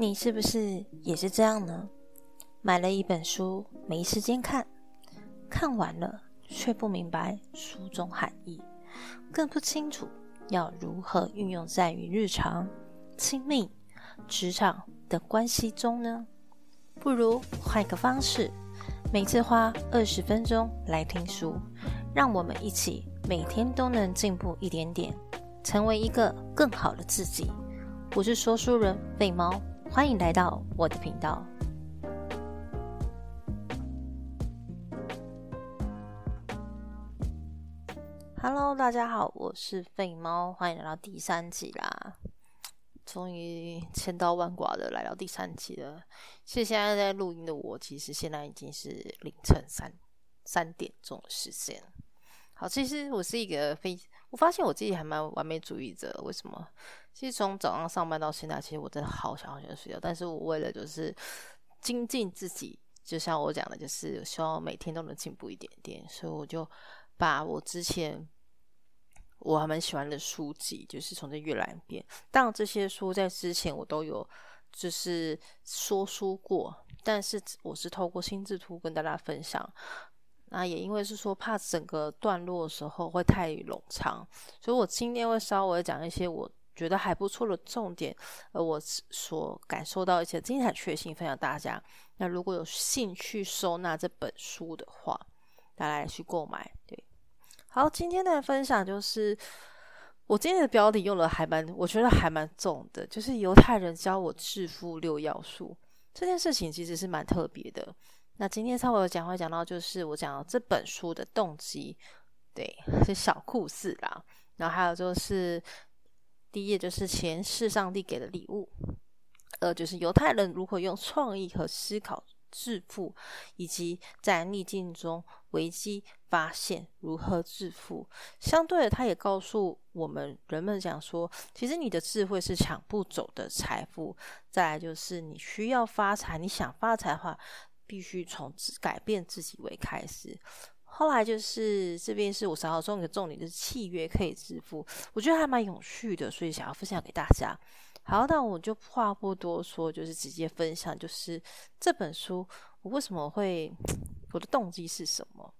你是不是也是这样呢？买了一本书，没时间看，看完了却不明白书中含义，更不清楚要如何运用在于日常、亲密、职场的关系中呢？不如换个方式，每次花二十分钟来听书，让我们一起每天都能进步一点点，成为一个更好的自己。我是说书人贝猫。欢迎来到我的频道。Hello，大家好，我是废猫，欢迎来到第三集啦！终于千刀万剐的来到第三集了。其实现在在录音的我，其实现在已经是凌晨三三点钟的时间。好，其实我是一个非，我发现我自己还蛮完美主义者。为什么？其实从早上上班到现在，其实我真的好想好想睡觉。但是我为了就是精进自己，就像我讲的，就是希望每天都能进步一点点，所以我就把我之前我还蛮喜欢的书籍，就是从这阅览一遍。当然，这些书在之前我都有就是说书过，但是我是透过心智图跟大家分享。那也因为是说怕整个段落的时候会太冗长，所以我今天会稍微讲一些我。觉得还不错的重点，呃，我所感受到一些精彩确信分享大家。那如果有兴趣收纳这本书的话，大家去购买。对，好，今天的分享就是我今天的标题用了还蛮，我觉得还蛮重的，就是犹太人教我致富六要素这件事情，其实是蛮特别的。那今天稍微讲会讲到，就是我讲这本书的动机，对，是小库斯啦，然后还有就是。第一页就是前世上帝给的礼物，呃，就是犹太人如何用创意和思考致富，以及在逆境中危机发现如何致富。相对的，他也告诉我们人们讲说，其实你的智慧是抢不走的财富。再来就是你需要发财，你想发财的话，必须从改变自己为开始。后来就是这边是我想要中一个重点，就是契约可以致富，我觉得还蛮有趣的，所以想要分享给大家。好，那我就话不多说，就是直接分享，就是这本书我为什么会，我的动机是什么？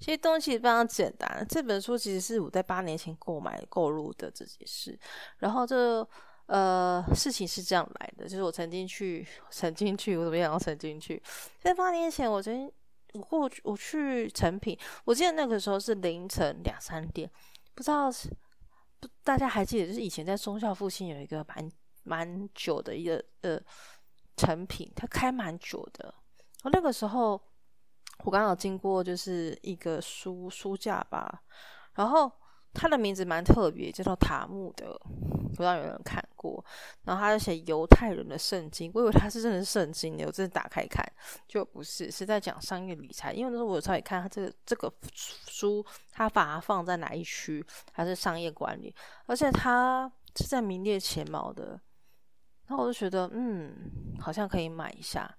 其实东西非常简单，这本书其实是我在八年前购买购入的这件事。然后这呃事情是这样来的，就是我曾经去，曾经去，我怎么样？曾经去，在八年前，我曾经。我过去我去成品，我记得那个时候是凌晨两三点，不知道不大家还记得，就是以前在中校附近有一个蛮蛮久的一个呃成品，它开蛮久的。我那个时候我刚好经过就是一个书书架吧，然后。它的名字蛮特别，叫做塔木德，不知道有人看过。然后他就写犹太人的圣经，我以为他是真的圣经的，我真的打开看，就不是，是在讲商业理财。因为那时候我稍微看他这个这个书，他把它放在哪一区，还是商业管理，而且他是在名列前茅的。然后我就觉得，嗯，好像可以买一下。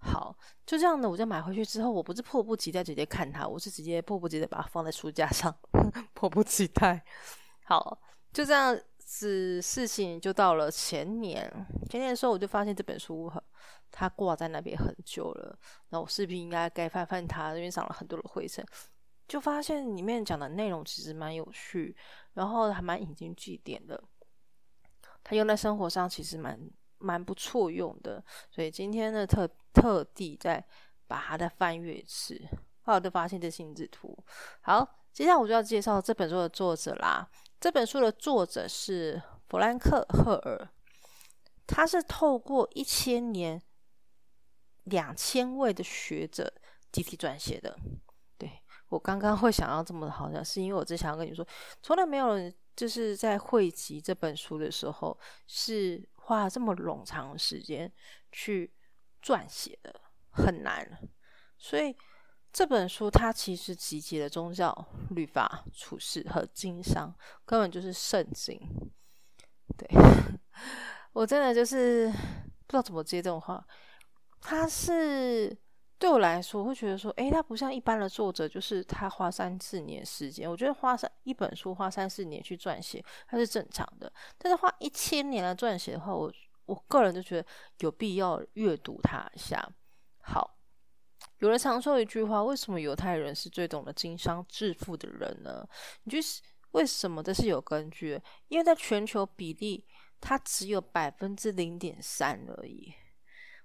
好，就这样的，我就买回去之后，我不是迫不及待直接看它，我是直接迫不及待把它放在书架上，迫不及待。好，就这样是，事情就到了前年，前年的时候，我就发现这本书它挂在那边很久了，那我视频应该该翻翻它，因为长了很多的灰尘，就发现里面讲的内容其实蛮有趣，然后还蛮引经据典的，它用在生活上其实蛮。蛮不错用的，所以今天呢特特地再把它再翻阅一次，后来就发现这心智图。好，接下来我就要介绍这本书的作者啦。这本书的作者是弗兰克·赫尔，他是透过一千年两千位的学者集体撰写的。对我刚刚会想要这么好像是因为我只想要跟你说，从来没有人就是在汇集这本书的时候是。花了这么冗长时间去撰写的很难，所以这本书它其实集结了宗教、律法、处事和经商，根本就是圣经。对 我真的就是不知道怎么接这种话，它是。对我来说，我会觉得说，诶，他不像一般的作者，就是他花三四年时间。我觉得花三一本书花三四年去撰写，它是正常的。但是花一千年来撰写的话，我我个人就觉得有必要阅读它一下。好，有人常说一句话：为什么犹太人是最懂得经商致富的人呢？你就是为什么？这是有根据，因为在全球比例，它只有百分之零点三而已。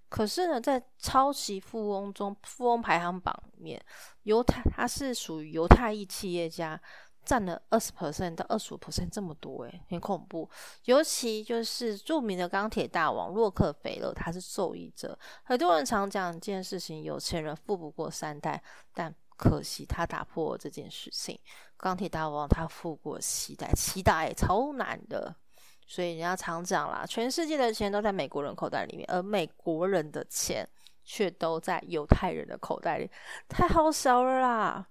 可是呢，在超级富翁中，富翁排行榜里面，犹太他是属于犹太裔企业家，占了二十 percent 到二十五 percent 这么多，诶，很恐怖。尤其就是著名的钢铁大王洛克菲勒，他是受益者。很多人常讲一件事情：有钱人富不过三代，但可惜他打破了这件事情。钢铁大王他富过七代，七代超难的。所以人家常讲啦，全世界的钱都在美国人口袋里面，而美国人的钱却都在犹太人的口袋里，太好笑了啦！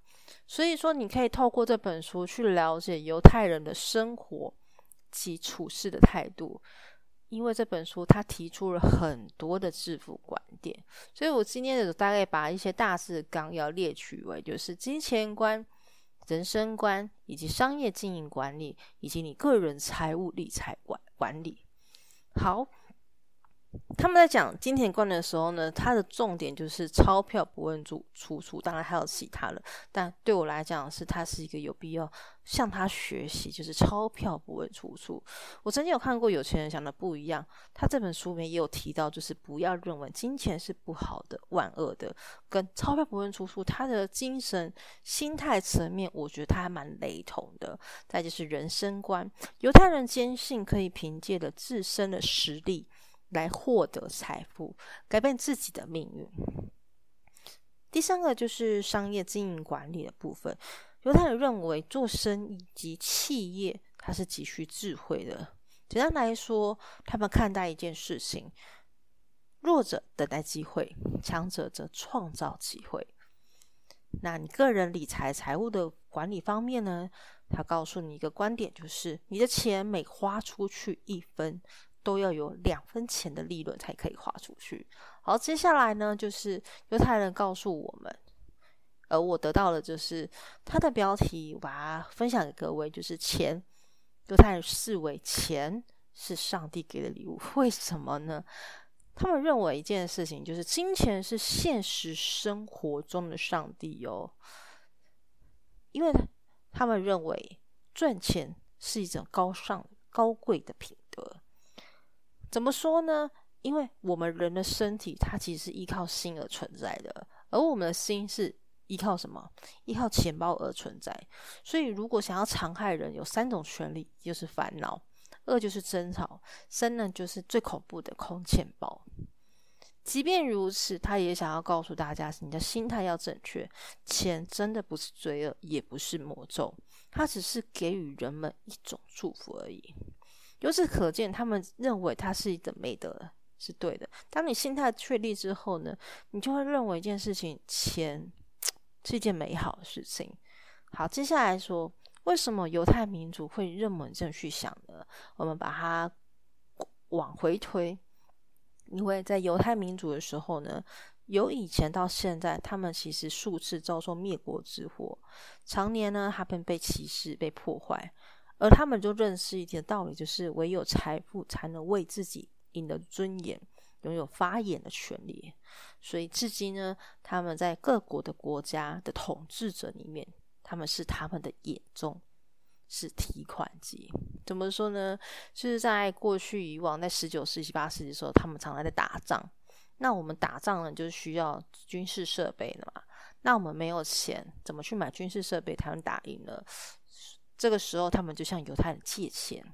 所以说，你可以透过这本书去了解犹太人的生活及处事的态度，因为这本书它提出了很多的致富观点。所以我今天的大概把一些大致纲要列举为，就是金钱观。人生观，以及商业经营管理，以及你个人财务理财管管理。好。他们在讲金钱观的时候呢，它的重点就是钞票不问出出处，当然还有其他的，但对我来讲是它是一个有必要向他学习，就是钞票不问出处。我曾经有看过有钱人想的不一样，他这本书里面也有提到，就是不要认为金钱是不好的、万恶的，跟钞票不问出处，他的精神心态层面，我觉得他还蛮雷同的。再就是人生观，犹太人坚信可以凭借着自身的实力。来获得财富，改变自己的命运。第三个就是商业经营管理的部分。犹太人认为做生意及企业，它是急需智慧的。简单来说，他们看待一件事情：弱者等待机会，强者则创造机会。那你个人理财财务的管理方面呢？他告诉你一个观点，就是你的钱每花出去一分。都要有两分钱的利润才可以花出去。好，接下来呢，就是犹太人告诉我们，而我得到的就是他的标题，我把它分享给各位，就是钱。犹太人视为钱是上帝给的礼物，为什么呢？他们认为一件事情就是金钱是现实生活中的上帝哦，因为他们认为赚钱是一种高尚、高贵的品德。怎么说呢？因为我们人的身体，它其实是依靠心而存在的，而我们的心是依靠什么？依靠钱包而存在。所以，如果想要残害人，有三种权利，就是烦恼；二就是争吵；三呢，就是最恐怖的空钱包。即便如此，他也想要告诉大家，你的心态要正确。钱真的不是罪恶，也不是魔咒，它只是给予人们一种祝福而已。由此可见，他们认为它是一个美德，是对的。当你心态确立之后呢，你就会认为一件事情，钱是一件美好的事情。好，接下来说，为什么犹太民族会认为这样去想呢？我们把它往回推，因为在犹太民族的时候呢，由以前到现在，他们其实数次遭受灭国之祸，常年呢，他们被歧视、被破坏。而他们就认识一点道理，就是唯有财富才能为自己赢得尊严，拥有发言的权利。所以至今呢，他们在各国的国家的统治者里面，他们是他们的眼中是提款机。怎么说呢？就是在过去以往，在十九世纪、八世纪的时候，他们常常在打仗。那我们打仗呢，就是需要军事设备的嘛。那我们没有钱，怎么去买军事设备才能打赢呢？这个时候，他们就向犹太人借钱。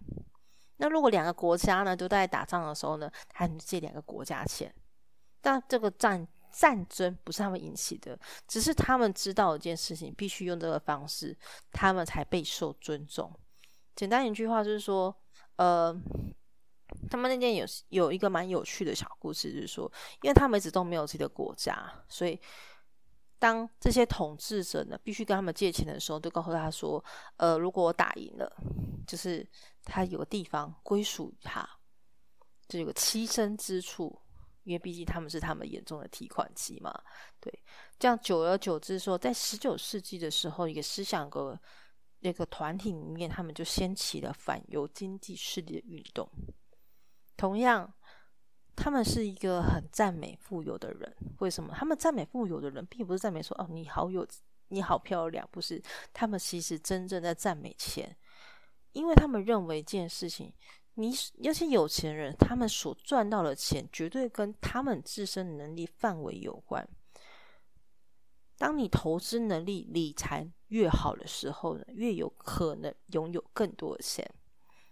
那如果两个国家呢都在打仗的时候呢，他们借两个国家钱。但这个战战争不是他们引起的，只是他们知道一件事情，必须用这个方式，他们才备受尊重。简单一句话就是说，呃，他们那边有有一个蛮有趣的小故事，就是说，因为他们一直都没有自己的国家，所以。当这些统治者呢，必须跟他们借钱的时候，都告诉他说：“呃，如果我打赢了，就是他有个地方归属于他，就有个栖身之处，因为毕竟他们是他们眼中的提款机嘛。”对，这样久而久之，说在十九世纪的时候，一个思想个那个团体里面，他们就掀起了反犹经济势力的运动。同样，他们是一个很赞美富有的人。为什么？他们赞美富有的人，并不是赞美说哦你好有你好漂亮，不是。他们其实真正在赞美钱，因为他们认为一件事情，你那些有钱人，他们所赚到的钱，绝对跟他们自身能力范围有关。当你投资能力、理财越好的时候呢，越有可能拥有更多的钱。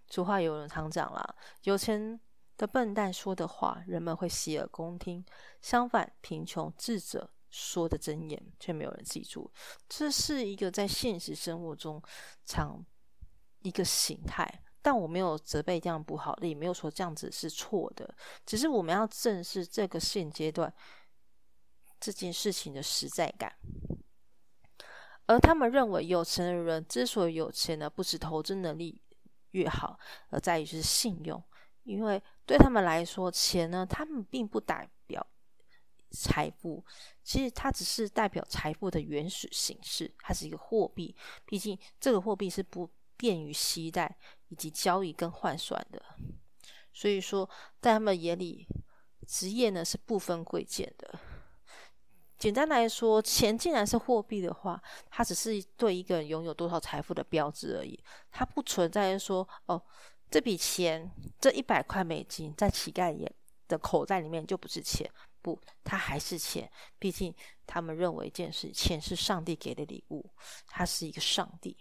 俗话有人常讲啦，有钱的笨蛋说的话，人们会洗耳恭听；相反，贫穷智者说的真言，却没有人记住。这是一个在现实生活中常一个形态。但我没有责备这样不好，也没有说这样子是错的，只是我们要正视这个现阶段。这件事情的实在感，而他们认为有钱的人之所以有钱呢，不是投资能力越好，而在于是信用。因为对他们来说，钱呢，他们并不代表财富，其实它只是代表财富的原始形式，它是一个货币。毕竟这个货币是不便于携带以及交易跟换算的，所以说在他们眼里，职业呢是不分贵贱的。简单来说，钱既然是货币的话，它只是对一个人拥有多少财富的标志而已。它不存在说，哦，这笔钱，这一百块美金在乞丐眼的口袋里面就不是钱，不，它还是钱。毕竟他们认为一件事，钱是上帝给的礼物，它是一个上帝。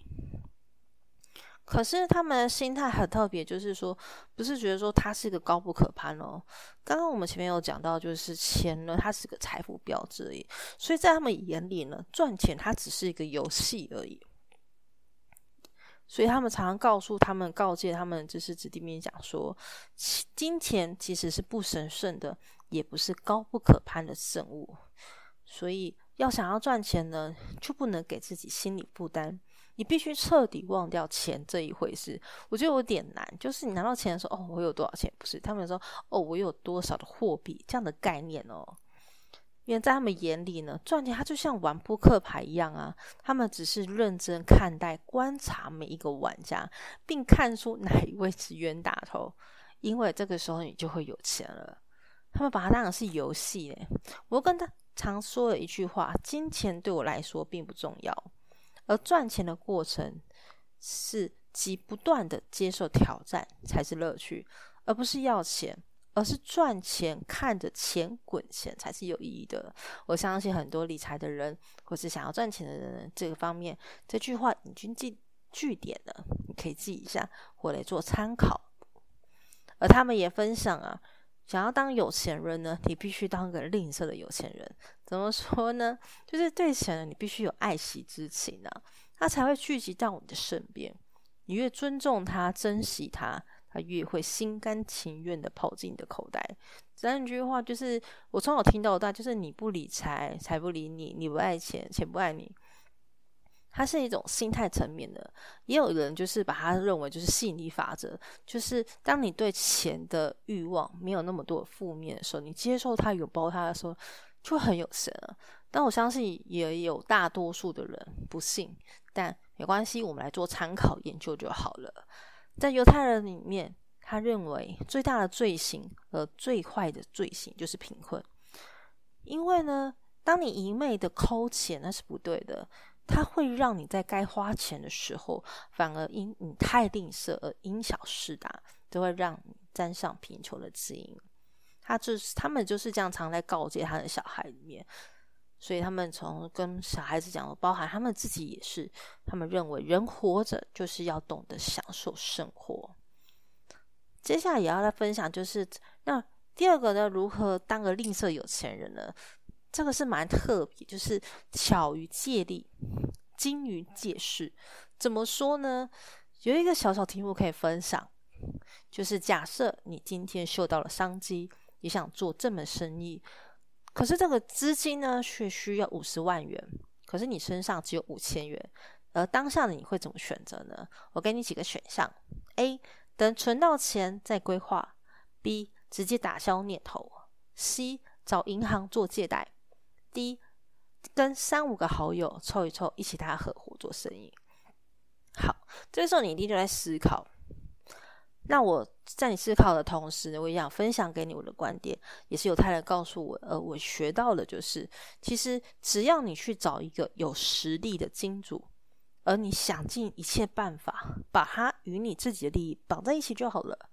可是他们的心态很特别，就是说，不是觉得说它是一个高不可攀哦。刚刚我们前面有讲到，就是钱呢，它是个财富标志而已。所以在他们眼里呢，赚钱它只是一个游戏而已。所以他们常常告诉他们、告诫他们，就是子弟兵讲说，金钱其实是不神圣的，也不是高不可攀的圣物。所以要想要赚钱呢，就不能给自己心理负担。你必须彻底忘掉钱这一回事，我觉得有点难。就是你拿到钱的时候，哦，我有多少钱？不是，他们说，哦，我有多少的货币这样的概念哦。因为在他们眼里呢，赚钱它就像玩扑克牌一样啊。他们只是认真看待、观察每一个玩家，并看出哪一位是冤大头，因为这个时候你就会有钱了。他们把它当成是游戏诶。我跟他常说的一句话：金钱对我来说并不重要。而赚钱的过程是即不断的接受挑战才是乐趣，而不是要钱，而是赚钱看着钱滚钱才是有意义的。我相信很多理财的人或是想要赚钱的人，这个方面这句话已经记据点了，你可以记一下或来做参考。而他们也分享啊。想要当有钱人呢，你必须当个吝啬的有钱人。怎么说呢？就是对钱呢，你必须有爱惜之情啊，他才会聚集到你的身边。你越尊重他、珍惜他，他越会心甘情愿的跑进你的口袋。这句话就是我从小听到大，就是你不理财，财不理你；你不爱钱，钱不爱你。它是一种心态层面的，也有人就是把它认为就是吸引力法则，就是当你对钱的欲望没有那么多负面的时候，你接受它、拥抱它的时候，就很有神了。但我相信也有大多数的人不信，但没关系，我们来做参考研究就好了。在犹太人里面，他认为最大的罪行和最坏的罪行就是贫困，因为呢，当你一昧的抠钱，那是不对的。它会让你在该花钱的时候，反而因你太吝啬而因小失大，都会让你沾上贫穷的基因。他就是他们就是这样常在告诫他的小孩里面，所以他们从跟小孩子讲，包含他们自己也是，他们认为人活着就是要懂得享受生活。接下来也要来分享，就是那第二个呢，如何当个吝啬有钱人呢？这个是蛮特别，就是巧于借力，精于借势。怎么说呢？有一个小小题目可以分享，就是假设你今天嗅到了商机，你想做这门生意，可是这个资金呢却需要五十万元，可是你身上只有五千元，而当下的你会怎么选择呢？我给你几个选项：A. 等存到钱再规划；B. 直接打消念头；C. 找银行做借贷。；D. 跟三五个好友凑一凑，一起大家合伙做生意。好，这时候你一定就在思考，那我在你思考的同时，我也想分享给你我的观点，也是犹太人告诉我，呃，我学到的就是，其实只要你去找一个有实力的金主，而你想尽一切办法把他与你自己的利益绑在一起就好了，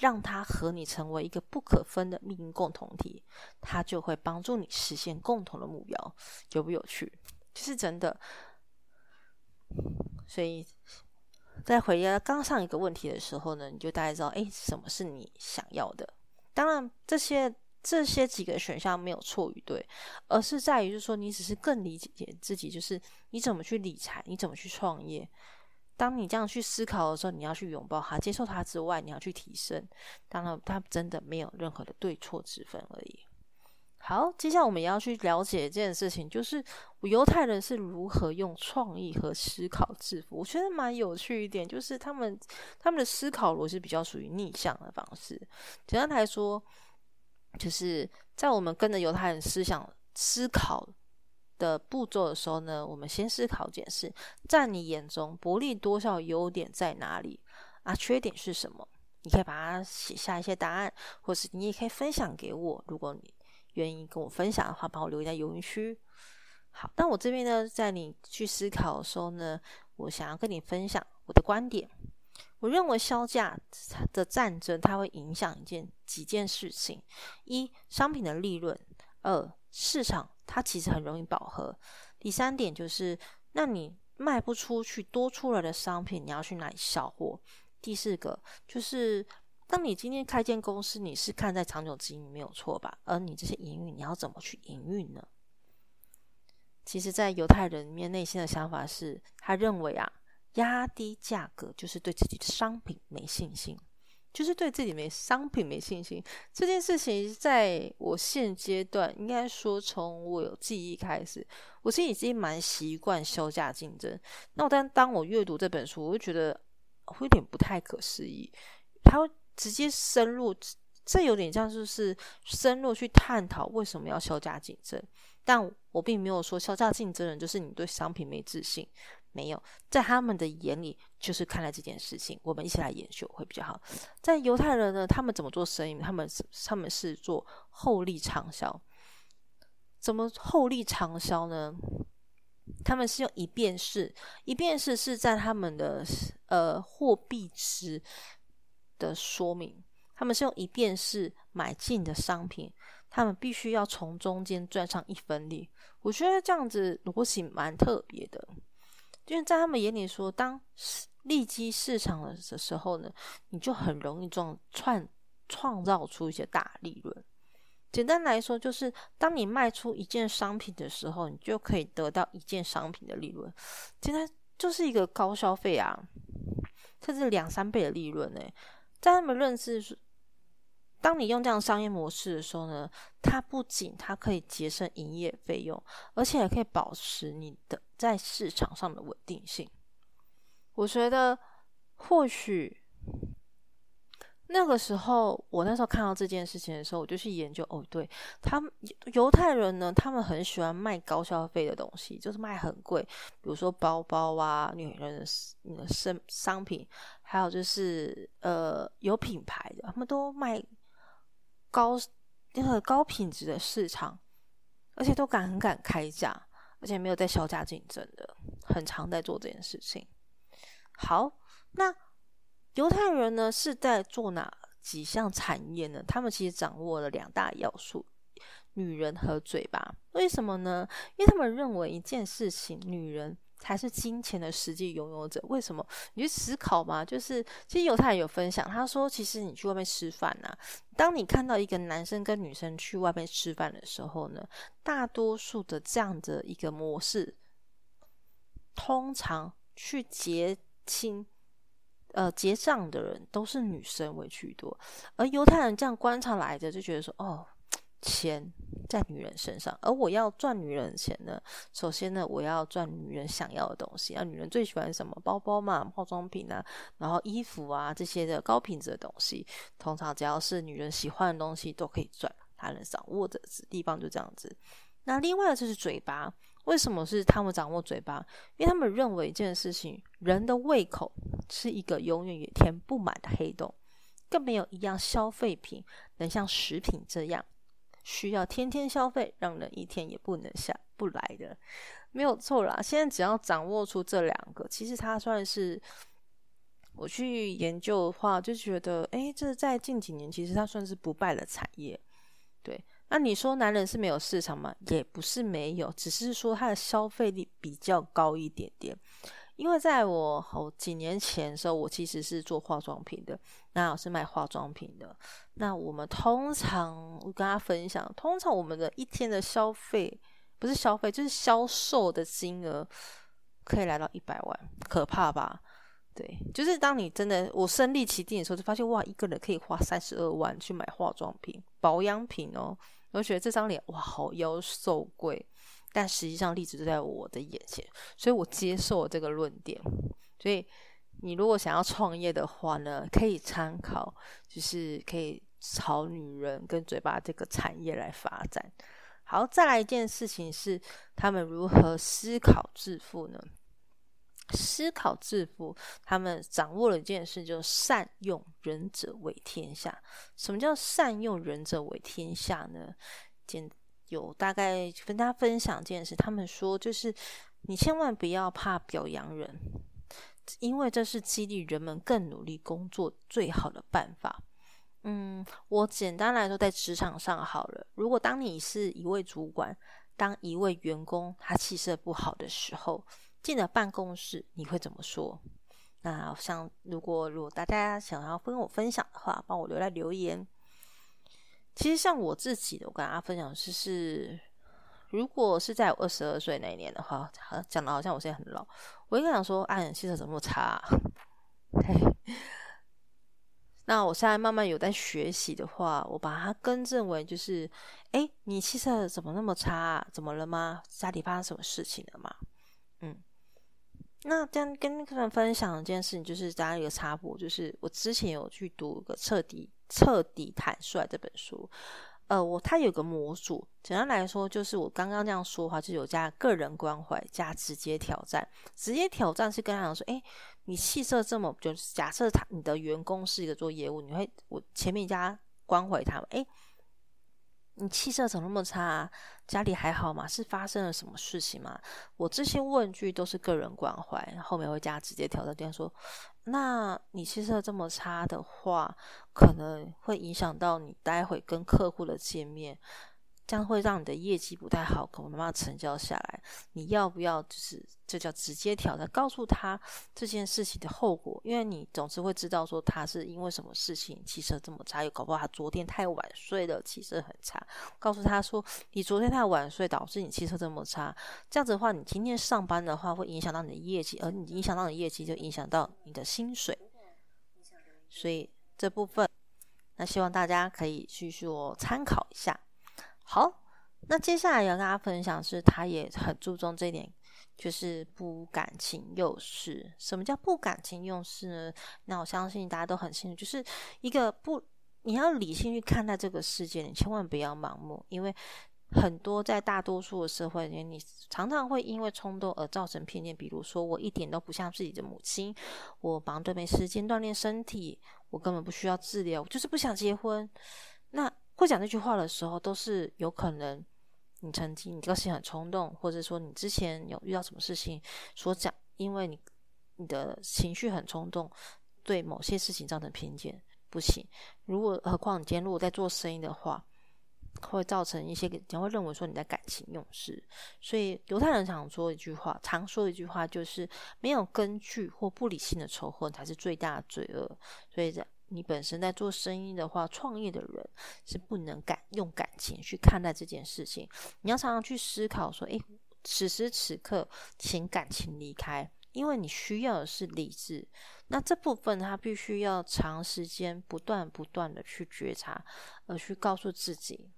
让他和你成为一个不可分的命运共同体，他就会帮助你实现共同的目标，有不有趣？是真的。所以。在回答刚上一个问题的时候呢，你就大概知道，哎，什么是你想要的？当然，这些这些几个选项没有错与对，而是在于，就是说，你只是更理解自己，就是你怎么去理财，你怎么去创业。当你这样去思考的时候，你要去拥抱它，接受它之外，你要去提升。当然，它真的没有任何的对错之分而已。好，接下来我们也要去了解一件事情，就是犹太人是如何用创意和思考致富。我觉得蛮有趣一点，就是他们他们的思考逻辑比较属于逆向的方式。简单来说，就是在我们跟着犹太人思想思考的步骤的时候呢，我们先思考件事，在你眼中薄利多销优点在哪里啊？缺点是什么？你可以把它写下一些答案，或是你也可以分享给我，如果你。愿意跟我分享的话，帮我留在留言区。好，那我这边呢，在你去思考的时候呢，我想要跟你分享我的观点。我认为销价的战争，它会影响一件几件事情：一、商品的利润；二、市场它其实很容易饱和；第三点就是，那你卖不出去多出来的商品，你要去哪里销货？第四个就是。当你今天开间公司，你是看在长久之营没有错吧？而你这些营运，你要怎么去营运呢？其实，在犹太人里面内心的想法是，他认为啊，压低价格就是对自己的商品没信心，就是对自己没商品没信心。这件事情，在我现阶段，应该说从我有记忆开始，我其实已经蛮习惯销价竞争。那我但当我阅读这本书，我就觉得会有点不太可思议，他。直接深入，这有点像就是深入去探讨为什么要销价竞争。但我并没有说销价竞争人就是你对商品没自信，没有，在他们的眼里就是看待这件事情。我们一起来研究会比较好。在犹太人呢，他们怎么做生意？他们他们是做厚利长销。怎么厚利长销呢？他们是用一便士，一便士是在他们的呃货币值。的说明，他们是用一遍式买进的商品，他们必须要从中间赚上一分利。我觉得这样子逻辑蛮特别的，因为在他们眼里说，当利基市场的时候呢，你就很容易创创创造出一些大利润。简单来说，就是当你卖出一件商品的时候，你就可以得到一件商品的利润。简单就是一个高消费啊，甚至两三倍的利润呢。在他们认知是，当你用这样商业模式的时候呢，它不仅它可以节省营业费用，而且也可以保持你的在市场上的稳定性。我觉得或许。那个时候，我那时候看到这件事情的时候，我就去研究。哦，对他们犹太人呢，他们很喜欢卖高消费的东西，就是卖很贵，比如说包包啊、女人的商商品，还有就是呃有品牌的，他们都卖高那个高品质的市场，而且都敢很敢开价，而且没有在销价竞争的，很常在做这件事情。好，那。犹太人呢是在做哪几项产业呢？他们其实掌握了两大要素：女人和嘴巴。为什么呢？因为他们认为一件事情，女人才是金钱的实际拥有者。为什么？你去思考嘛。就是其实犹太人有分享，他说，其实你去外面吃饭呐，当你看到一个男生跟女生去外面吃饭的时候呢，大多数的这样的一个模式，通常去结亲。呃，结账的人都是女生为居多，而犹太人这样观察来着，就觉得说，哦，钱在女人身上，而我要赚女人钱呢，首先呢，我要赚女人想要的东西，啊，女人最喜欢什么？包包嘛，化妆品啊，然后衣服啊这些的高品质的东西，通常只要是女人喜欢的东西都可以赚，他能掌握的地方就这样子。那另外就是嘴巴。为什么是他们掌握嘴巴？因为他们认为一件事情，人的胃口是一个永远也填不满的黑洞。更没有一样消费品能像食品这样需要天天消费，让人一天也不能下不来的。没有错啦，现在只要掌握出这两个，其实它算是我去研究的话，就觉得，哎，这在近几年其实它算是不败的产业。对，那你说男人是没有市场吗？也不是没有，只是说他的消费力比较高一点点。因为在我好几年前的时候，我其实是做化妆品的，那我是卖化妆品的。那我们通常我跟他分享，通常我们的一天的消费。不是消费，就是销售的金额可以来到一百万，可怕吧？对，就是当你真的我身历其境的时候，就发现哇，一个人可以花三十二万去买化妆品、保养品哦。我觉得这张脸哇，好妖瘦贵，但实际上例子就在我的眼前，所以我接受这个论点。所以你如果想要创业的话呢，可以参考，就是可以朝女人跟嘴巴这个产业来发展。好，再来一件事情是，他们如何思考致富呢？思考致富，他们掌握了一件事，就是善用仁者为天下。什么叫善用仁者为天下呢？简有大概跟大家分享一件事，他们说，就是你千万不要怕表扬人，因为这是激励人们更努力工作最好的办法。嗯，我简单来说，在职场上好了。如果当你是一位主管，当一位员工他气色不好的时候，进了办公室，你会怎么说？那像如果如果大家想要跟我分享的话，帮我留在留言。其实像我自己的，我跟大家分享是是，如果是在我二十二岁那一年的话，讲的好像我现在很老，我应该想说，哎，气色怎么差？嘿。那我现在慢慢有在学习的话，我把它更正为就是，哎，你气色怎么那么差？怎么了吗？家里发生什么事情了吗？那这样跟客人分享一件事情，就是大家一个插播，就是我之前有去读一个《彻底彻底坦率》这本书。呃，我它有个模组，简单来说就是我刚刚这样说的话，就有加个人关怀加直接挑战。直接挑战是跟他讲说，哎，你气色这么，就是假设他你的员工是一个做业务，你会我前面加关怀他们，哎。你气色怎么那么差？家里还好吗？是发生了什么事情吗？我这些问句都是个人关怀，后面会加直接挑战点说，那你气色这么差的话，可能会影响到你待会跟客户的见面。这样会让你的业绩不太好，可能没办法成交下来。你要不要就是这叫直接挑战，告诉他这件事情的后果？因为你总是会知道说他是因为什么事情气色这么差，又搞不好他昨天太晚睡了，气色很差。告诉他说你昨天太晚睡导致你气色这么差，这样子的话，你今天上班的话会影响到你的业绩，而你影响到你业绩就影响到你的薪水。所以这部分，那希望大家可以去说参考一下。好，那接下来要跟大家分享是，他也很注重这一点，就是不感情用事。什么叫不感情用事呢？那我相信大家都很清楚，就是一个不，你要理性去看待这个世界，你千万不要盲目，因为很多在大多数的社会里面，你常常会因为冲动而造成偏见。比如说，我一点都不像自己的母亲，我忙得没时间锻炼身体，我根本不需要治疗，我就是不想结婚。那会讲那句话的时候，都是有可能你曾经你个性很冲动，或者说你之前有遇到什么事情所讲，因为你你的情绪很冲动，对某些事情造成偏见，不行。如果何况你今天如果在做生意的话，会造成一些人会认为说你在感情用事。所以犹太人常说一句话，常说一句话就是没有根据或不理性的仇恨才是最大的罪恶。所以这。你本身在做生意的话，创业的人是不能感用感情去看待这件事情。你要常常去思考说：，诶，此时此刻，请感情离开，因为你需要的是理智。那这部分他必须要长时间、不断不断的去觉察，而去告诉自己。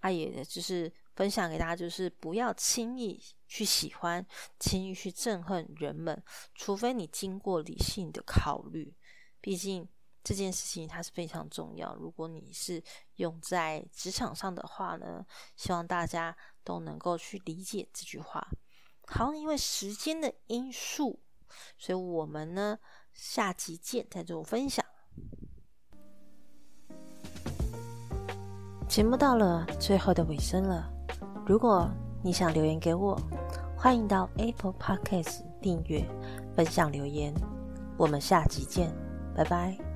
他也就是分享给大家，就是不要轻易去喜欢、轻易去憎恨人们，除非你经过理性的考虑。毕竟这件事情它是非常重要。如果你是用在职场上的话呢，希望大家都能够去理解这句话。好，因为时间的因素，所以我们呢下集见，再做分享。节目到了最后的尾声了，如果你想留言给我，欢迎到 Apple Podcast 订阅、分享留言。我们下集见。拜拜。